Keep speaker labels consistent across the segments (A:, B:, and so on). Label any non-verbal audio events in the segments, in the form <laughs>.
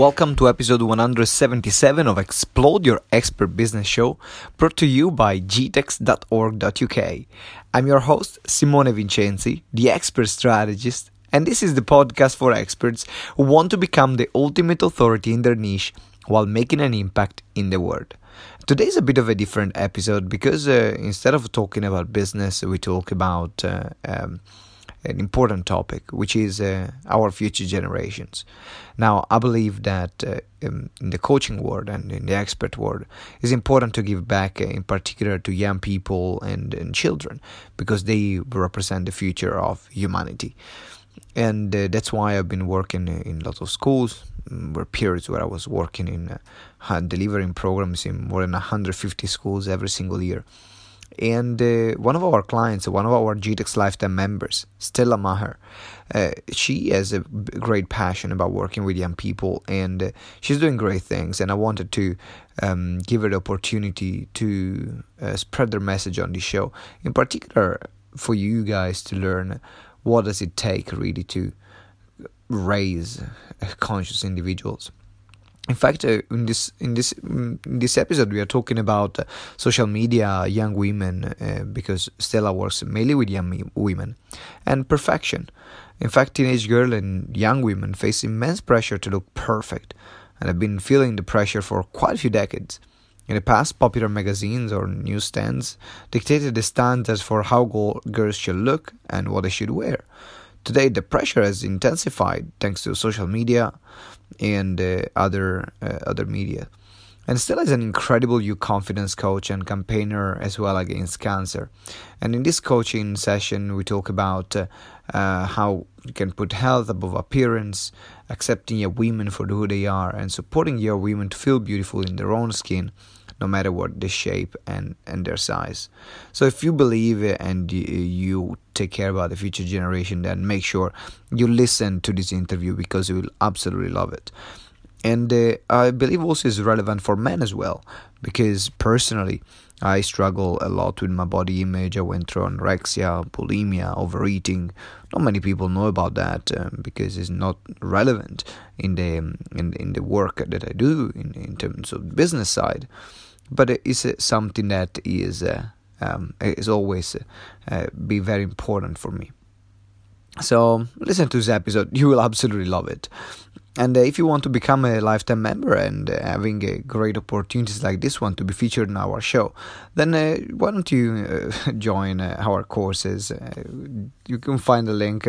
A: Welcome to episode 177 of Explode Your Expert Business Show, brought to you by gtex.org.uk. I'm your host, Simone Vincenzi, the expert strategist, and this is the podcast for experts who want to become the ultimate authority in their niche while making an impact in the world. Today's a bit of a different episode because uh, instead of talking about business, we talk about uh, um, an important topic, which is uh, our future generations. Now, I believe that uh, in, the coaching world and in the expert world, it's important to give back, uh, in particular, to young people and, and children, because they represent the future of humanity. And uh, that's why I've been working in lots of schools. Mm, were periods where I was working in uh, delivering programs in more than 150 schools every single year and uh, one of our clients, one of our GTEX Lifetime members, Stella Maher, uh, she has a great passion about working with young people and uh, she's doing great things. And I wanted to um, give her the opportunity to uh, spread their message on the show, in particular for you guys to learn what does it take really to raise conscious individuals. In fact, uh, in this in this in this episode, we are talking about uh, social media, young women, uh, because Stella works mainly with young women, and perfection. In fact, teenage girls and young women face immense pressure to look perfect, and have been feeling the pressure for quite a few decades. In the past, popular magazines or newsstands dictated the standards for how girls should look and what they should wear. Today, the pressure has intensified thanks to social media and uh, other uh, other media. And Stella is an incredible youth confidence coach and campaigner as well against cancer. And in this coaching session, we talk about uh, uh, how you can put health above appearance, accepting your women for who they are, and supporting your women to feel beautiful in their own skin no matter what the shape and, and their size. So if you believe and you take care about the future generation, then make sure you listen to this interview because you will absolutely love it. And uh, I believe also is relevant for men as well because personally, I struggle a lot with my body image. I went through anorexia, bulimia, overeating. Not many people know about that um, because it's not relevant in the in, in the work that I do in, in terms of business side but it is something that is uh, um, is always uh, be very important for me. So listen to this episode; <laughs> you will absolutely love it. And uh, if you want to become a lifetime member and uh, having uh, great opportunities like this one to be featured in our show, then uh, why don't you <laughs> join our courses? you can find the link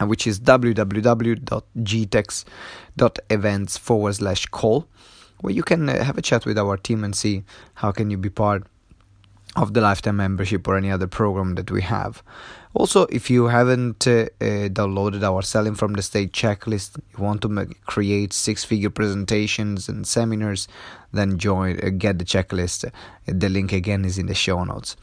A: which is www.gtex.events forward slash call where you can uh, have a chat with our team and see how can you be part of the lifetime membership or any other program that we have. Also, if you haven't uh, uh, downloaded our selling from the stage checklist, you want to make, create six-figure presentations and seminars, then join uh, get the checklist. the link again is in the show notes.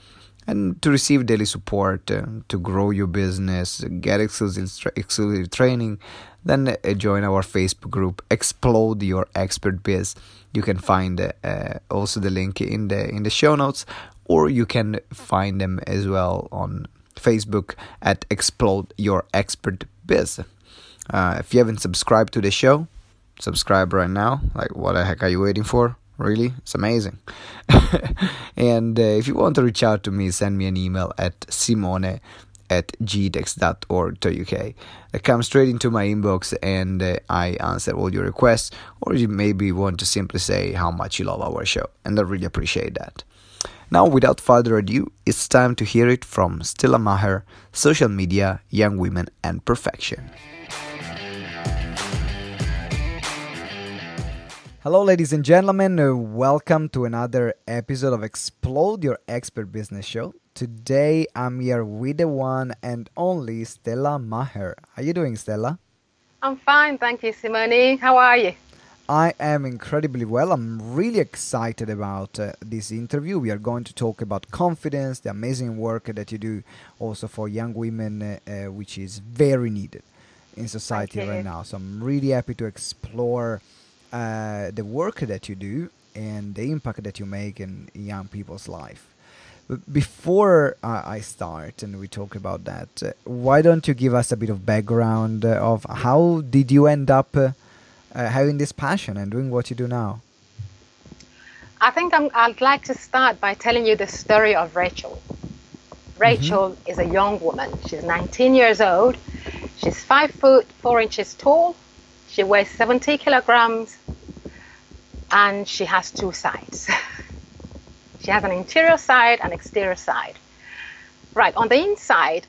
A: And to receive daily support, uh, to grow your business, get exclusive, tra- exclusive training, then uh, join our Facebook group Explode Your Expert Biz. You can find uh, also the link in the in the show notes, or you can find them as well on Facebook at Explode Your Expert Biz. Uh, if you haven't subscribed to the show, subscribe right now. Like, what the heck are you waiting for? Really? It's amazing. <laughs> and uh, if you want to reach out to me, send me an email at simone at gtex.org.uk. Come straight into my inbox and uh, I answer all your requests, or you maybe want to simply say how much you love our show, and I really appreciate that. Now, without further ado, it's time to hear it from Stella Maher, Social Media, Young Women, and Perfection. Hello, ladies and gentlemen. Uh, welcome to another episode of Explode Your Expert Business Show. Today I'm here with the one and only Stella Maher. How are you doing, Stella?
B: I'm fine, thank you, Simone. How are you?
A: I am incredibly well. I'm really excited about uh, this interview. We are going to talk about confidence, the amazing work that you do also for young women, uh, uh, which is very needed in society right now. So I'm really happy to explore uh, the work that you do and the impact that you make in young people's life before uh, I start and we talk about that, uh, why don't you give us a bit of background uh, of how did you end up uh, uh, having this passion and doing what you do now?
B: I think i would like to start by telling you the story of Rachel. Rachel mm-hmm. is a young woman. She's 19 years old. She's five foot four inches tall. She weighs 70 kilograms, and she has two sides. <laughs> she has an interior side and exterior side. Right on the inside,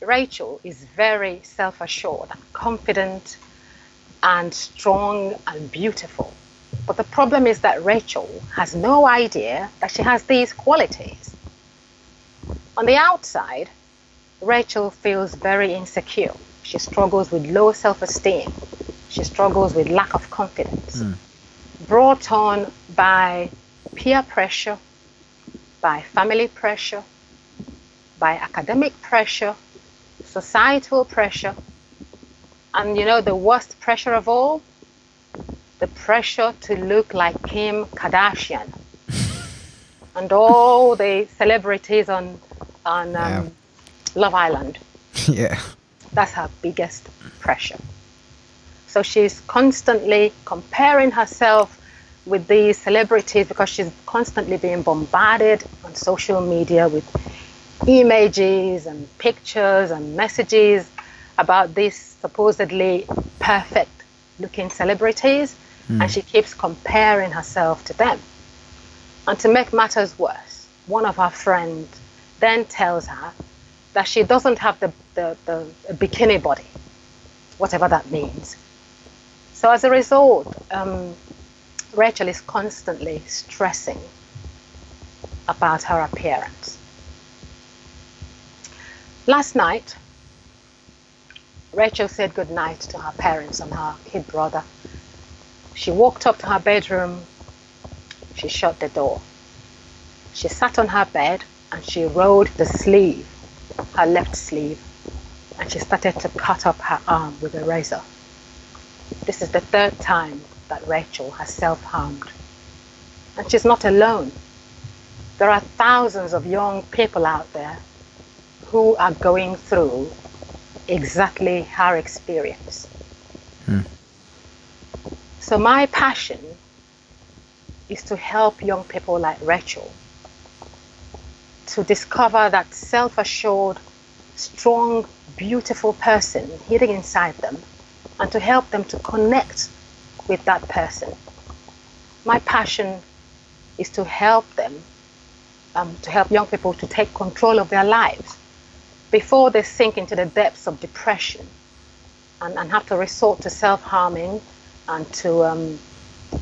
B: Rachel is very self-assured confident and strong and beautiful. But the problem is that Rachel has no idea that she has these qualities. On the outside, Rachel feels very insecure. She struggles with low self esteem. She struggles with lack of confidence. Mm. Brought on by peer pressure, by family pressure, by academic pressure, societal pressure, and you know the worst pressure of all the pressure to look like Kim Kardashian <laughs> and all the celebrities on on um, yeah. Love Island. <laughs>
A: yeah,
B: that's her biggest pressure. So she's constantly comparing herself with these celebrities because she's constantly being bombarded on social media with images and pictures and messages about these supposedly perfect looking celebrities mm. and she keeps comparing herself to them. And to make matters worse, one of her friends then tells her that she doesn't have the, the, the bikini body, whatever that means. So as a result, um, Rachel is constantly stressing about her appearance. Last night, Rachel said goodnight to her parents and her kid brother she walked up to her bedroom. She shut the door. She sat on her bed and she rolled the sleeve, her left sleeve, and she started to cut up her arm with a razor. This is the third time that Rachel has self harmed. And she's not alone. There are thousands of young people out there who are going through exactly her experience. Hmm. So my passion is to help young people like Rachel to discover that self-assured, strong, beautiful person hidden inside them and to help them to connect with that person. My passion is to help them, um, to help young people to take control of their lives before they sink into the depths of depression and, and have to resort to self-harming and to um,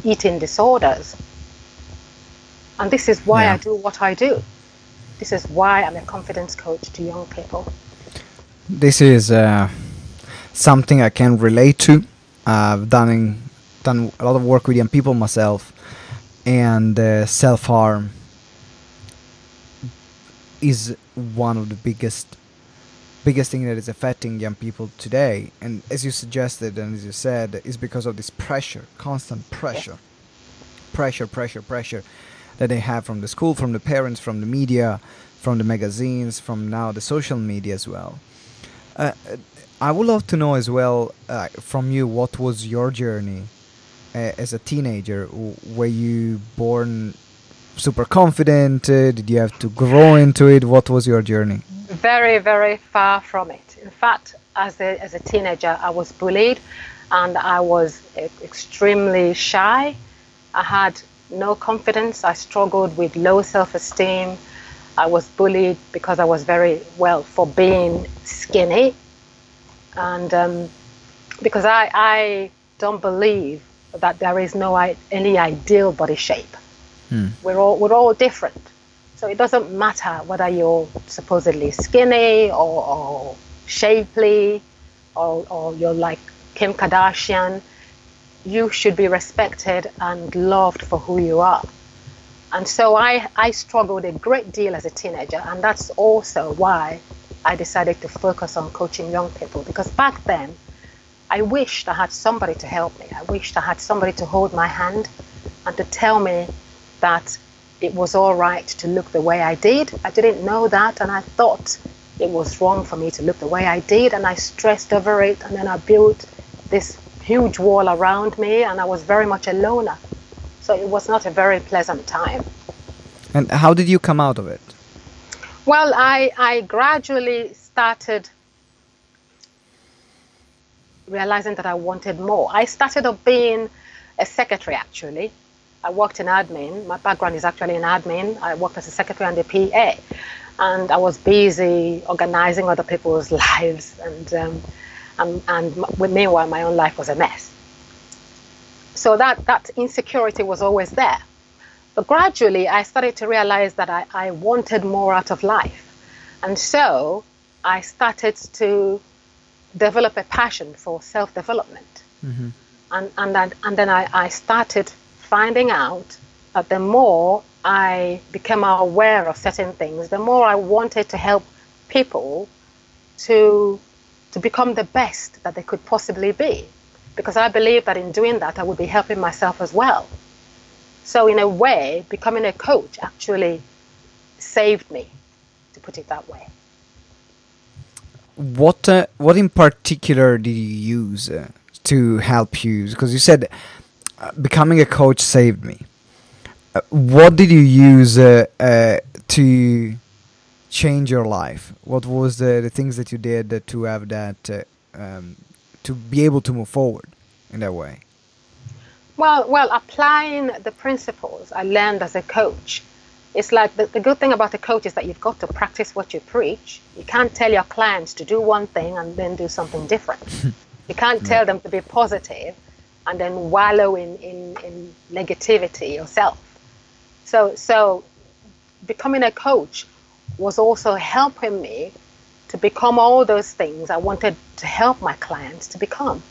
B: eating disorders. And this is why yeah. I do what I do. This is why I'm a confidence coach to young people.
A: This is uh, something I can relate to. I've done in, done a lot of work with young people myself, and uh, self harm is one of the biggest biggest thing that is affecting young people today. And as you suggested and as you said is because of this pressure constant pressure. Pressure pressure pressure that they have from the school from the parents from the media from the magazines from now the social media as well. Uh, i would love to know as well uh, from you what was your journey as a teenager were you born super confident did you have to grow into it what was your journey
B: very, very far from it. In fact, as a, as a teenager, I was bullied and I was extremely shy. I had no confidence. I struggled with low self esteem. I was bullied because I was very, well, for being skinny. And um, because I, I don't believe that there is no any ideal body shape. Hmm. We're, all, we're all different. So it doesn't matter whether you're supposedly skinny or, or shapely or, or you're like Kim Kardashian. You should be respected and loved for who you are. And so I, I struggled a great deal as a teenager, and that's also why I decided to focus on coaching young people because back then I wished I had somebody to help me. I wished I had somebody to hold my hand and to tell me that it was all right to look the way I did. I didn't know that, and I thought it was wrong for me to look the way I did, and I stressed over it, and then I built this huge wall around me, and I was very much a loner. So it was not a very pleasant time.
A: And how did you come out of it?
B: Well, I, I gradually started realizing that I wanted more. I started off being a secretary actually. I worked in admin. My background is actually in admin. I worked as a secretary and a PA. And I was busy organizing other people's <laughs> lives. And, um, and, and meanwhile, my own life was a mess. So that, that insecurity was always there. But gradually, I started to realize that I, I wanted more out of life. And so I started to develop a passion for self development. Mm-hmm. And, and, then, and then I, I started finding out that the more I became aware of certain things, the more I wanted to help people to, to become the best that they could possibly be. Because I believe that in doing that, I would be helping myself as well. So, in a way, becoming a coach actually saved me, to put it that way.
A: What uh, what in particular did you use uh, to help you? Because you said uh, becoming a coach saved me. Uh, what did you use uh, uh, to change your life? What was the, the things that you did to have that um, to be able to move forward in that way?
B: Well, well, applying the principles I learned as a coach. It's like the, the good thing about a coach is that you've got to practice what you preach. You can't tell your clients to do one thing and then do something different. <laughs> you can't tell them to be positive and then wallow in, in, in negativity yourself. So, so becoming a coach was also helping me to become all those things I wanted to help my clients to become.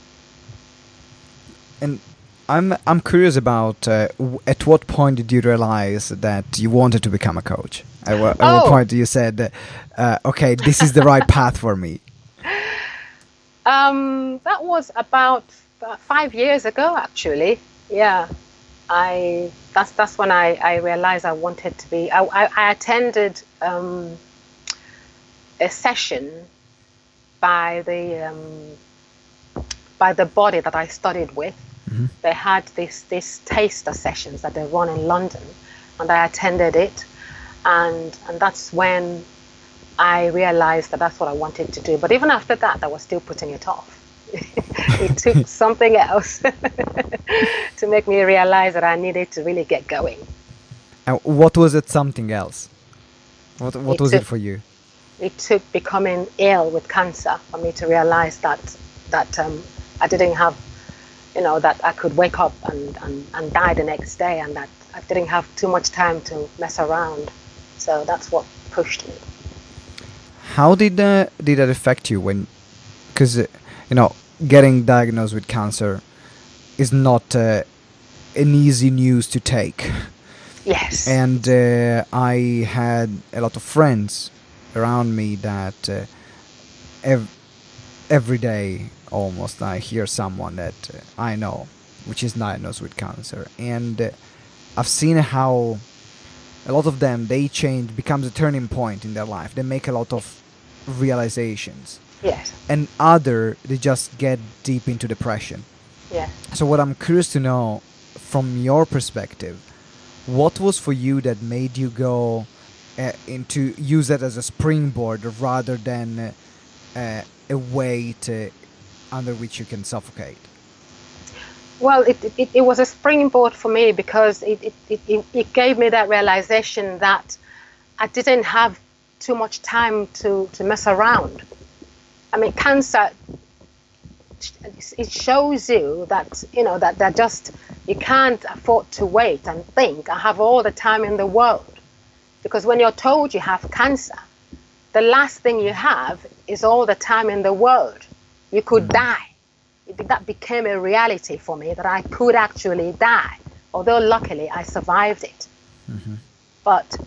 A: And I'm I'm curious about uh, at what point did you realize that you wanted to become a coach? At, what, at oh. what point you said, uh, "Okay, this is the right path for me"? <laughs>
B: Um, that was about five years ago, actually. Yeah, I that's that's when I, I realized I wanted to be. I, I, I attended um, a session by the um, by the body that I studied with Mm-hmm. They had this this taster sessions that they run in London, and I attended it, and and that's when I realized that that's what I wanted to do. But even after that, I was still putting it off. <laughs> it took <laughs> something else <laughs> to make me realize that I needed to really get going.
A: And what was it? Something else? What what it was took, it for you?
B: It took becoming ill with cancer for me to realize that that um, I didn't have you know, that I could wake up and, and, and die the next day and that I didn't have too much time to mess around. So that's what pushed me.
A: How did, uh, did that affect you when, because, uh, you know, getting diagnosed with cancer is not uh, an easy news to take.
B: Yes.
A: And uh, I had a lot of friends around me that uh, ev- every day almost I hear someone that uh, I know which is diagnosed with cancer. And uh, I've seen how a lot of them they change becomes a turning point in their life. They make a lot of realizations.
B: Yes.
A: And other they just get deep into depression.
B: Yeah
A: so what I'm curious to know from your perspective what was for you that made you go uh, into use that as a springboard rather than uh, a way to under which you can suffocate?
B: Well, it, it, it was a springboard for me because it, it, it, it gave me that realization that I didn't have too much time to, to mess around. I mean, cancer, it shows you that, you know, that they're just, you can't afford to wait and think, I have all the time in the world. Because when you're told you have cancer, the last thing you have is all the time in the world. You could die. That became a reality for me that I could actually die. Although luckily I survived it. Mm-hmm. But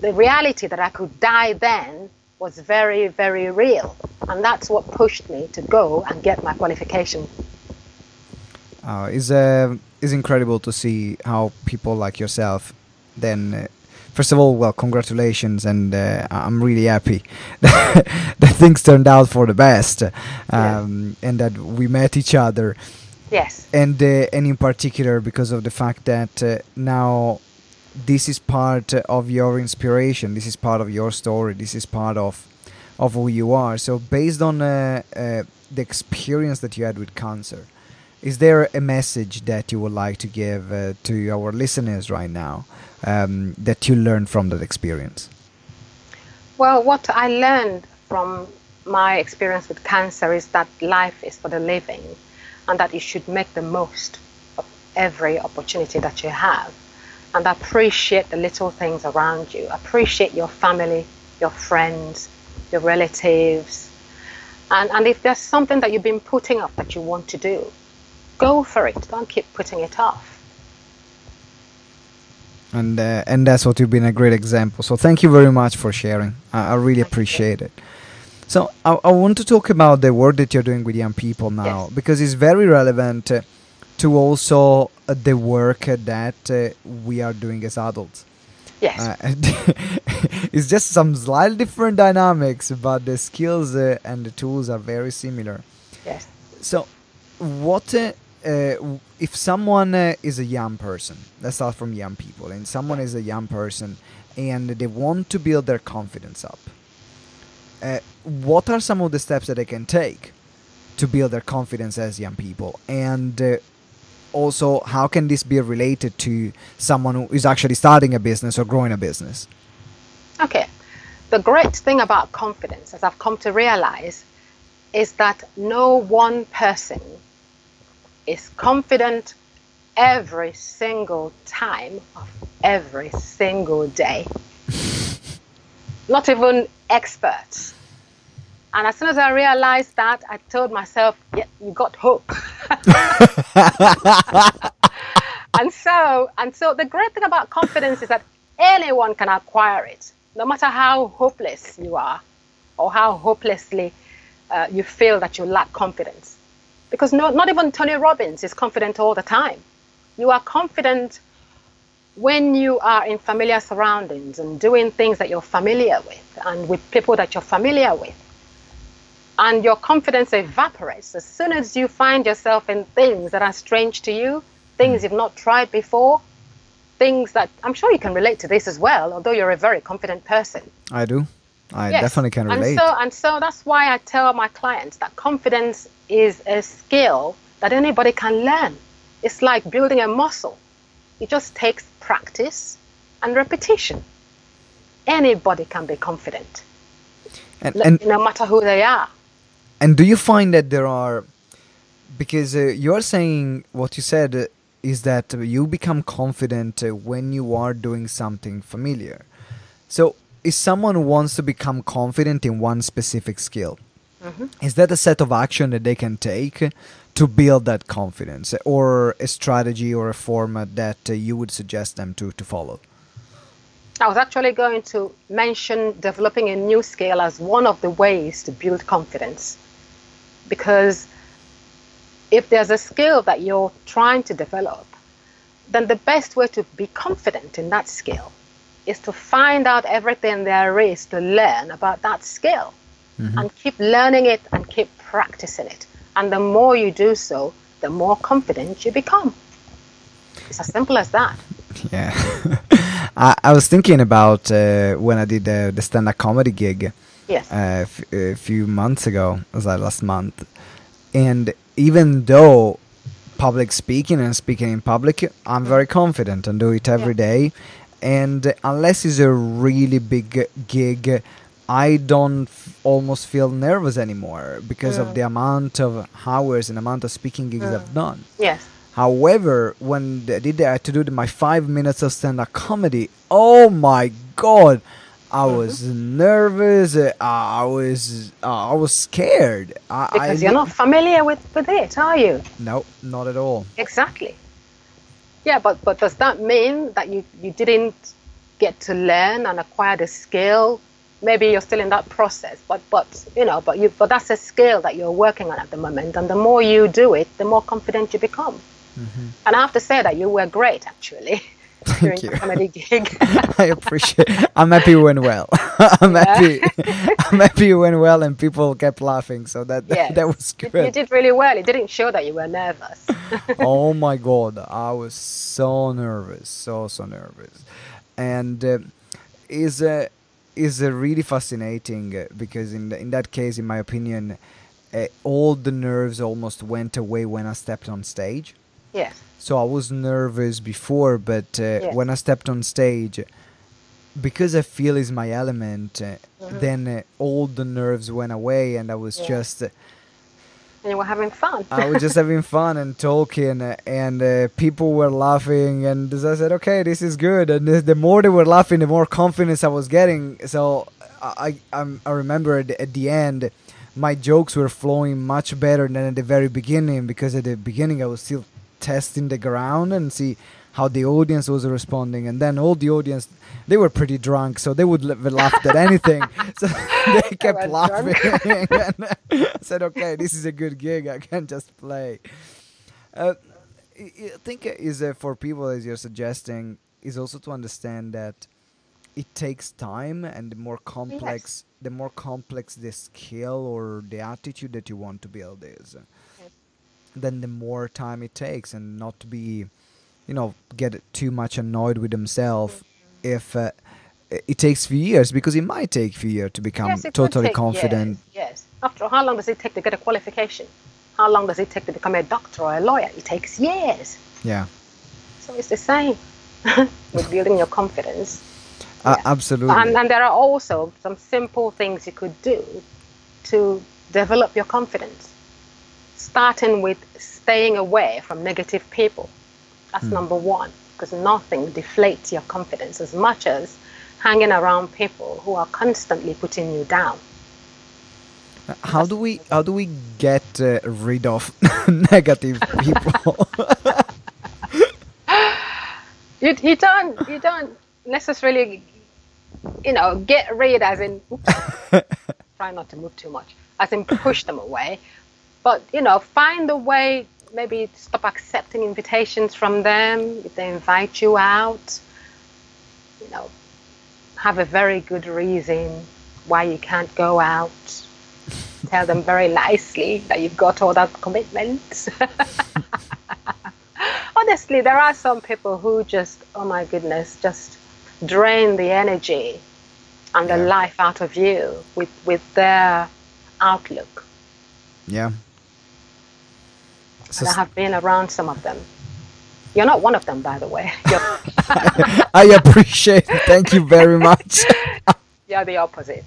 B: the reality that I could die then was very, very real. And that's what pushed me to go and get my qualification.
A: Uh, it's, uh, it's incredible to see how people like yourself then, uh, first of all, well, congratulations, and uh, I'm really happy <laughs> that things turned out for the best, um, yeah. and that we met each other.
B: Yes.
A: And uh, and in particular because of the fact that uh, now this is part of your inspiration. This is part of your story. This is part of of who you are. So based on uh, uh, the experience that you had with cancer, is there a message that you would like to give uh, to our listeners right now um, that you learned from that experience?
B: Well, what I learned from my experience with cancer is that life is for the living and that you should make the most of every opportunity that you have and appreciate the little things around you. Appreciate your family, your friends, your relatives. And, and if there's something that you've been putting off that you want to do, go for it. Don't keep putting it off.
A: And uh, and that's what you've been a great example. So thank you very much for sharing. I, I really appreciate it. So I, I, want to talk about the work that you're doing with young people now yes. because it's very relevant uh, to also uh, the work that uh, we are doing as adults.
B: Yes.
A: Uh, <laughs> it's just some slightly different dynamics, but the skills uh, and the tools are very similar.
B: Yes.
A: So, what uh, if someone uh, is a young person, let's start from young people, and someone is a young person and they want to build their confidence up, uh, what are some of the steps that they can take to build their confidence as young people? And uh, also, how can this be related to someone who is actually starting a business or growing a business?
B: Okay. The great thing about confidence, as I've come to realize, is that no one person is confident every single time of every single day. <laughs> Not even experts. And as soon as I realized that, I told myself, yeah, you got hope. <laughs> and so, and so the great thing about confidence is that anyone can acquire it, no matter how hopeless you are or how hopelessly uh, you feel that you lack confidence. Because no, not even Tony Robbins is confident all the time. You are confident when you are in familiar surroundings and doing things that you're familiar with and with people that you're familiar with. And your confidence evaporates as soon as you find yourself in things that are strange to you, things hmm. you've not tried before, things that I'm sure you can relate to this as well, although you're a very confident person.
A: I do. I yes. definitely can relate.
B: And so, and so that's why I tell my clients that confidence is a skill that anybody can learn. It's like building a muscle. It just takes practice and repetition. Anybody can be confident, and, and no matter who they are.
A: And do you find that there are, because uh, you're saying what you said uh, is that you become confident uh, when you are doing something familiar. So if someone wants to become confident in one specific skill, mm-hmm. is that a set of action that they can take to build that confidence, or a strategy or a format that uh, you would suggest them to, to follow?
B: I was actually going to mention developing a new skill as one of the ways to build confidence. Because if there's a skill that you're trying to develop, then the best way to be confident in that skill is to find out everything there is to learn about that skill mm-hmm. and keep learning it and keep practicing it. And the more you do so, the more confident you become. It's as simple as that.
A: Yeah. <laughs> I, I, was thinking about uh, when I did uh, the stand up comedy gig
B: yes.
A: Uh, f- a few months ago, was that last month? And even though public speaking and speaking in public, I'm very confident and do it every yeah. day and unless it's a really big gig i don't f- almost feel nervous anymore because of the amount of hours and amount of speaking gigs i've done
B: yes
A: however when i did I had to do my five minutes of stand-up comedy oh my god I mm-hmm. was nervous. Uh, I was uh, I was scared. I,
B: because I, you're not familiar with, with it, are you?
A: No, not at all.
B: Exactly. Yeah, but, but does that mean that you, you didn't get to learn and acquire the skill? Maybe you're still in that process, but but you know, but you but that's a skill that you're working on at the moment, and the more you do it, the more confident you become. Mm-hmm. And I have to say that you were great, actually. <laughs> during
A: you.
B: comedy <laughs> gig.
A: I appreciate. It. I'm happy you went well. <laughs> I'm
B: Yeah.
A: happy. I'm happy you <laughs> went well, and people kept laughing. So that that,
B: Yeah.
A: that was good.
B: you did really well. It didn't show that you were nervous.
A: oh my god, I was so nervous, so so nervous, and uh, is uh, is uh, really fascinating because in the, in that case, in my opinion, uh, all the nerves almost went away when I stepped on stage.
B: yes.
A: So I was nervous before, but uh,
B: Yes.
A: when I stepped on stage, because I feel is my element, uh,
B: Mhm.
A: then uh, all the nerves went away, and I was
B: Yeah.
A: just. Uh,
B: And you were having fun.
A: I was just having fun and talking, and uh, people were laughing, and I said, "Okay, this is good." And the, the more they were laughing, the more confidence I was getting. So I, I, I remember at at the end, my jokes were flowing much better than at the very beginning because at the beginning I was still testing the ground and see how the audience was responding, and then all the audience they were pretty drunk, so they would have laughed at anything. <laughs> So they kept laughing. and I <laughs> said, "Okay, this is a good gig. I can just play." Uh, I think is uh, for people as you're suggesting is also to understand that it takes time, and the more complex, the more complex the skill or the attitude that you want to build is, then the more time it takes, and not to be, you know, get too much annoyed with themselves if. Uh, it takes few years because it might take few years to become
B: yes,
A: totally
B: take
A: confident.
B: Years, yes. After all, how long does it take to get a qualification? How long does it take to become a doctor or a lawyer? It takes years.
A: Yeah,
B: So it's the same <laughs> with building your confidence.
A: uh,
B: Yeah.
A: absolutely.
B: And, and there are also some simple things you could do to develop your confidence. Starting with staying away from negative people. That's
A: Hmm.
B: number one, because nothing deflates your confidence as much as hanging around people who are constantly putting you down.
A: How do we how do we get uh, rid of <laughs> negative people? <laughs>
B: You, you don't you don't necessarily you know get rid as in oops, <laughs> try not to move too much as in push them away but you know find a way maybe stop accepting invitations from them if they invite you out you know have a very good reason why you can't go out tell them very nicely that you've got all that commitments <laughs> honestly, there are some people who just, oh my goodness, just drain the energy and the life out of you with, with their outlook.
A: yeah. So
B: And I have been around some of them. You're not one of them, by the way. <laughs> <laughs>
A: I appreciate it. Thank you very much. <laughs>
B: you're the opposite.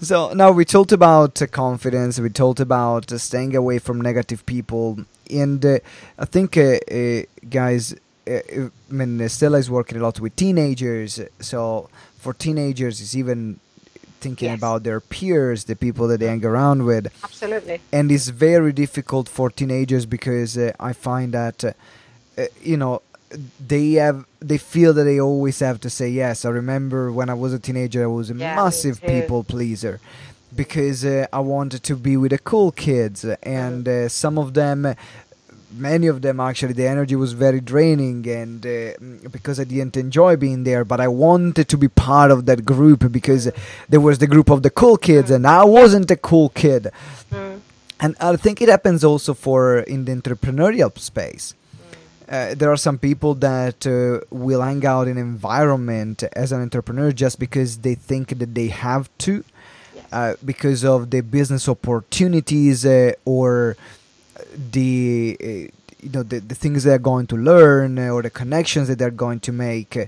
A: So now we talked about uh, confidence. We talked about uh, staying away from negative people, and uh, I think, uh, uh, guys, uh, I mean, Stella is working a lot with teenagers. So for teenagers, it's even thinking
B: Yes.
A: about their peers, the people that they hang around with.
B: Absolutely.
A: and it's very difficult for teenagers because uh, I find that uh, uh, you know they have they feel that they always have to say yes. I remember when I was a teenager, I was a
B: Yeah,
A: massive people pleaser because uh, I wanted to be with the cool kids, and uh, some of them. Many of them actually, the energy was very draining, and uh, because I didn't enjoy being there, but I wanted to be part of that group because there was the group of the cool kids, and I wasn't a cool kid
B: Mm.
A: and I think it happens also for in the entrepreneurial space. Uh, there are some people that uh, will hang out in environment as an entrepreneur just because they think that they have to, uh, because of the business opportunities uh, or the uh, you know the, the things they're going to learn uh, or the connections that they're going to make. uh,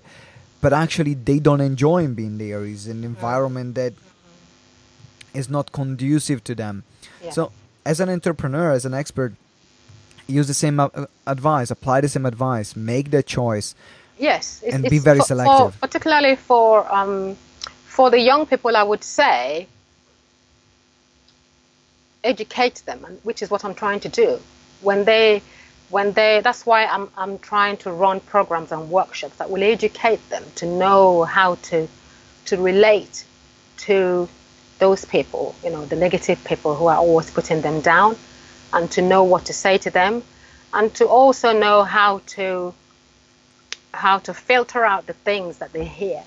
A: but actually, they don't enjoy being there. It's an environment that is not conducive to them.
B: Yeah.
A: So, as an entrepreneur, as an expert, use the same uh, advice, apply the same advice, make the choice.
B: Yes,
A: And be very
B: for- for-
A: selective.
B: particularly for um, for the young people, I would say educate them, which is what I'm trying to do. When they when they that's why I'm I'm trying to run programs and workshops that will educate them to know how to to relate to those people, you know, the negative people who are always putting them down, and to know what to say to them, and to also know how to how to filter out the things that they hear.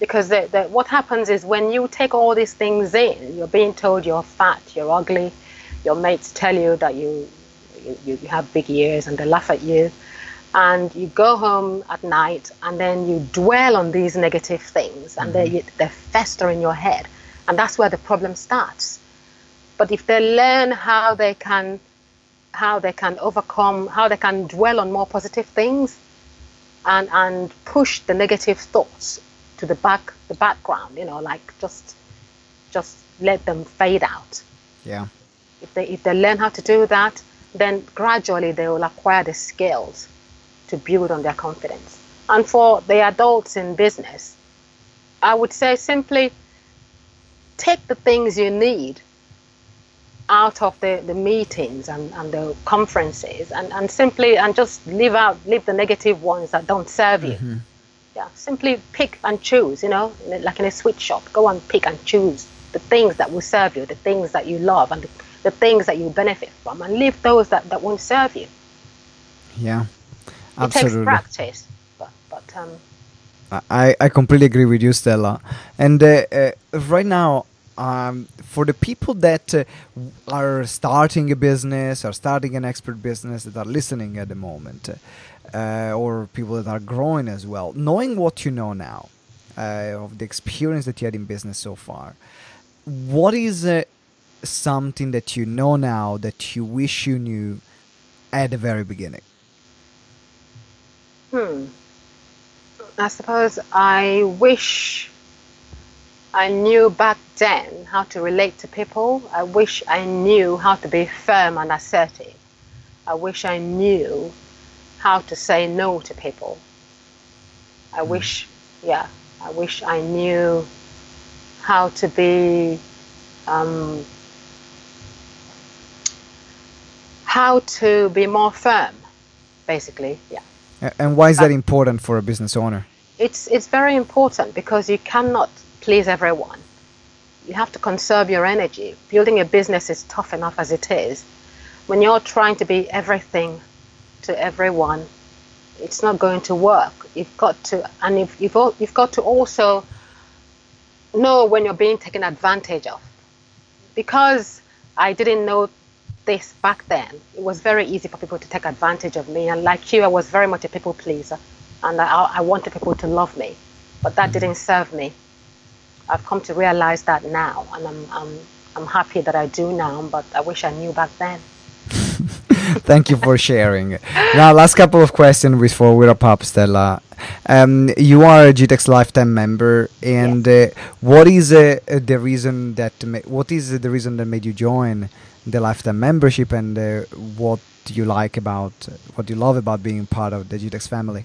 B: Because the, the, what happens is when you take all these things in, you're being told you're fat, you're ugly, your mates tell you that you, you, you have big ears and they laugh at you. And you go home at night and then you dwell on these negative things and mm-hmm. they, they fester in your head. And that's where the problem starts. But if they learn how they can how they can overcome, how they can dwell on more positive things and, and push the negative thoughts to the back the background, you know, like just just let them fade out.
A: Yeah.
B: If they if they learn how to do that, then gradually they will acquire the skills to build on their confidence. And for the adults in business, I would say simply take the things you need out of the, the meetings and, and the conferences and, and simply and just leave out leave the negative ones that don't serve you. Mm-hmm. Yeah, simply pick and choose, you know, like in a sweet shop. Go and pick and choose the things that will serve you, the things that you love and the, the things that you benefit from and leave those that, that won't serve you.
A: Yeah. Absolutely.
B: It takes practice. But, but um
A: I, I completely agree with you, Stella. And uh, uh, right now, um, for the people that uh, are starting a business or starting an expert business that are listening at the moment, uh, or people that are growing as well, knowing what you know now uh, of the experience that you had in business so far, what is uh, something that you know now that you wish you knew at the very beginning?
B: Hmm. I suppose I wish I knew back then how to relate to people. I wish I knew how to be firm and assertive. I wish I knew how to say no to people. I mm. wish, yeah, I wish I knew how to be, um, how to be more firm, basically, yeah.
A: And why is that important for a business owner?
B: It's it's very important because you cannot please everyone. You have to conserve your energy. Building a business is tough enough as it is. When you're trying to be everything to everyone, it's not going to work. You've got to, and you've, you've, you've got to also know when you're being taken advantage of. Because I didn't know this back then, it was very easy for people to take advantage of me. And like you, I was very much a people pleaser. And I, I wanted people to love me. But that didn't serve me. I've come to realize that now, and I'm, I'm, I'm happy that I do now, but I wish I knew back then. <laughs>
A: Thank you for sharing. now, last couple of questions before we wrap up, Stella. Um, you are a GTEx lifetime member, and yes. uh, what is uh, the reason that ma- what is the reason that made you join the lifetime membership, and uh, what do you like about what do you love about being part of the GTEx family?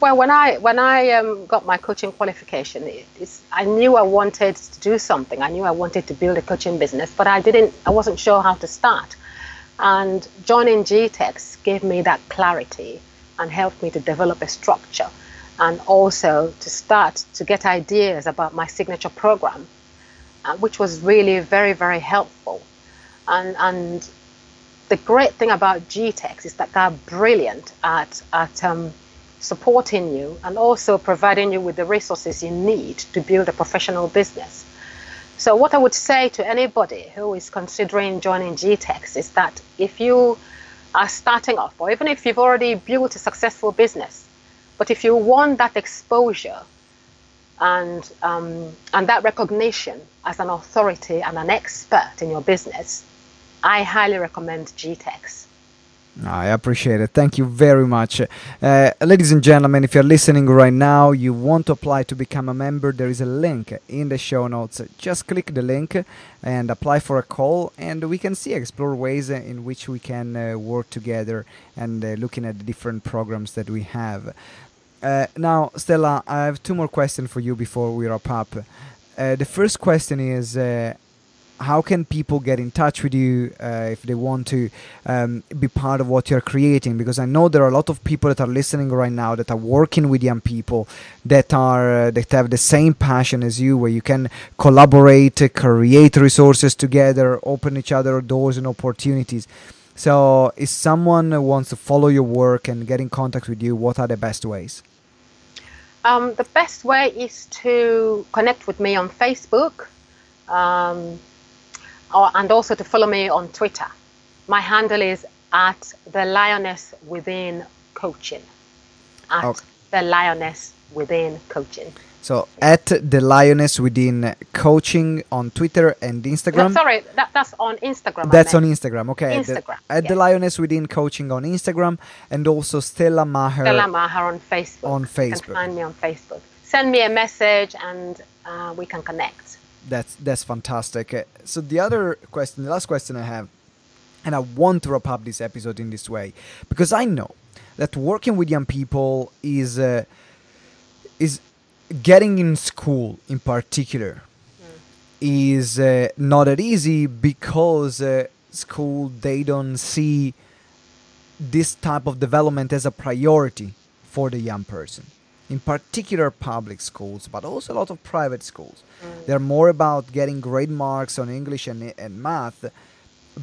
B: Well, when I when I um, got my coaching qualification, it, I knew I wanted to do something. I knew I wanted to build a coaching business, but I didn't. I wasn't sure how to start. And joining GTEx gave me that clarity and helped me to develop a structure, and also to start to get ideas about my signature program, uh, which was really very very helpful. And and the great thing about GTEx is that they're brilliant at at um, supporting you and also providing you with the resources you need to build a professional business. So, what I would say to anybody who is considering joining GTEx is that if you are starting off, or even if you've already built a successful business, but if you want that exposure and, um, and that recognition as an authority and an expert in your business, I highly recommend GTEx.
A: I appreciate it. Thank you very much. Uh, ladies and gentlemen, if you're listening right now, you want to apply to become a member, there is a link in the show notes. Just click the link and apply for a call, and we can see, explore ways in which we can uh, work together and uh, looking at the different programs that we have. Uh, now, Stella, I have two more questions for you before we wrap up. Uh, the first question is uh, how can people get in touch with you uh, if they want to um, be part of what you're creating? Because i know there are a lot of people that are listening right now that are working with young people that are uh, that have the same passion as you where you can collaborate create resources together open each other doors and opportunities. So, if someone wants to follow your work and get in contact with you, what are the best ways?
B: Um, the best way is to connect with me on Facebook. Um, or, and also to follow me on Twitter. My handle is at the Lioness Within Coaching. At
A: Okay.
B: the Lioness Within Coaching.
A: So, at the Lioness Within Coaching on Twitter and
B: No,
A: Instagram.
B: sorry, that, that's on Instagram.
A: That's on. Instagram, okay. at the-
B: Instagram,
A: at the. Lioness Within Coaching on Instagram, and also Stella Maher.
B: Stella Maher on Facebook.
A: On
B: You
A: Facebook.
B: can find me on Facebook. Send me a message and uh, we can connect.
A: That's that's fantastic. Uh, So the other question, the last question I have, and I want to wrap up this episode in this way because I know that working with young people is uh, is getting in school in particular is uh, not that easy because uh, school they don't see this type of development as a priority for the young person in particular public schools but also a lot of private schools. They're more about getting great marks on english and, and math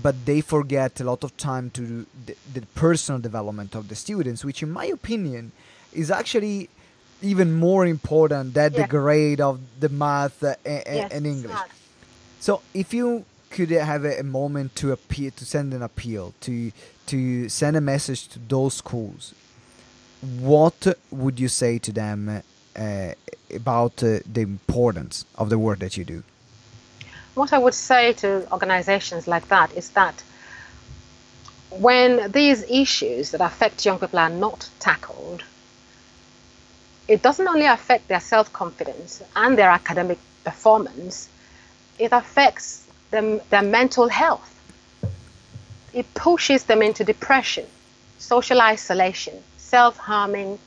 A: but they forget a lot of time to the, the personal development of the students which in my opinion is actually even more important than the grade of the math and,
B: Yes,
A: and english. So if you could have a, a moment to appeal, to send an appeal, to to send a message to those schools, what would you say to them uh, about uh, the importance of the work that you do?
B: What I would say to organizations like that is that when these issues that affect young people are not tackled, it doesn't only affect their self confidence and their academic performance, it affects them, their mental health. It pushes them into depression, social isolation, self harming,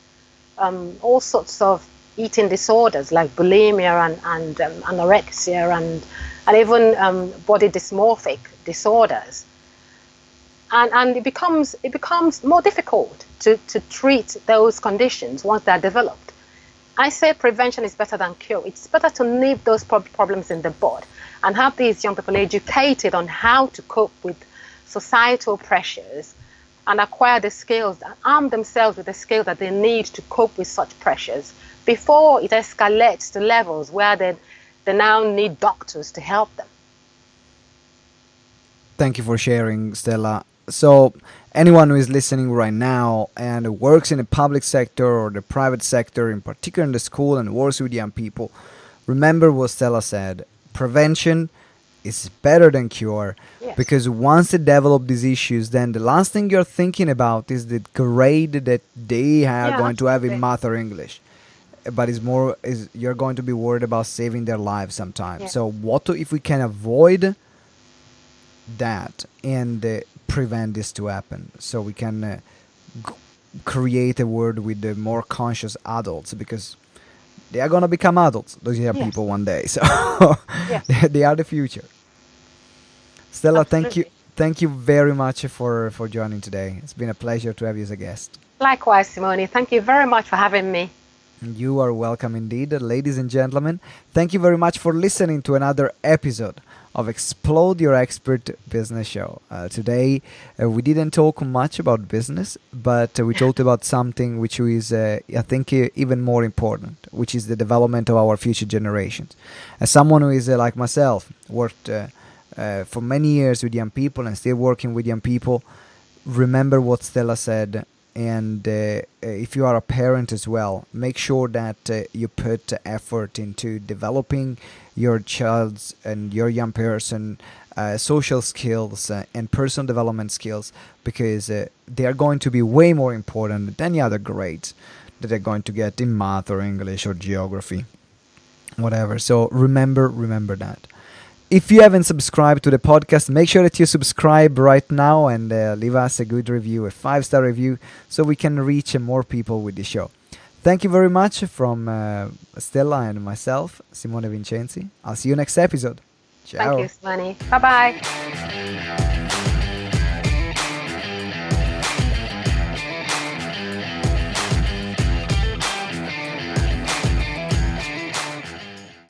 B: um, all sorts of eating disorders like bulimia and, and um, anorexia and, and even um, body dysmorphic disorders. And, and it becomes it becomes more difficult to, to treat those conditions once they're developed. I say prevention is better than cure. It's better to nip those prob- problems in the bud and have these young people educated on how to cope with societal pressures and acquire the skills and arm themselves with the skills that they need to cope with such pressures before it escalates to levels where they, they now need doctors to help them.
A: Thank you for sharing, Stella. So, anyone who is listening right now and works in the public sector or the private sector, in particular in the school and works with young people, remember what Stella said. Prevention is better than cure
B: Yes.
A: because once they develop these issues, then the last thing you're thinking about is the grade that they are
B: Yeah,
A: going to have in math or English. But it's more is you're going to be worried about saving their lives sometimes.
B: Yeah.
A: So what to, if we can avoid that and uh, prevent this to happen so we can uh, g- create a world with the more conscious adults because they are going to become adults those young
B: Yes.
A: people one day <laughs> so
B: Yes.
A: they, they are the future stella thank you thank you very much for for joining today it's been a pleasure to have you as a guest
B: Likewise, Simone, thank you very much for having me.
A: You are welcome indeed, ladies and gentlemen. Thank you very much for listening to another episode of Explode Your Expert Business Show. Uh, today, uh, we didn't talk much about business, but uh, we talked <laughs> about something which is, uh, I think, uh, even more important, which is the development of our future generations. As someone who is uh, like myself, worked uh, uh, for many years with young people and still working with young people, remember what Stella said and uh, if you are a parent as well make sure that uh, you put effort into developing your child's and your young person uh, social skills uh, and personal development skills because uh, they are going to be way more important than any other grades that they're going to get in math or english or geography whatever. So remember remember that if you haven't subscribed to the podcast, make sure that you subscribe right now and uh, leave us a good review, a five star review, so we can reach more people with the show. Thank you very much from uh, Stella and myself, Simone Vincenzi. I'll see you next episode. Ciao.
B: Thank you, Simone. Bye bye.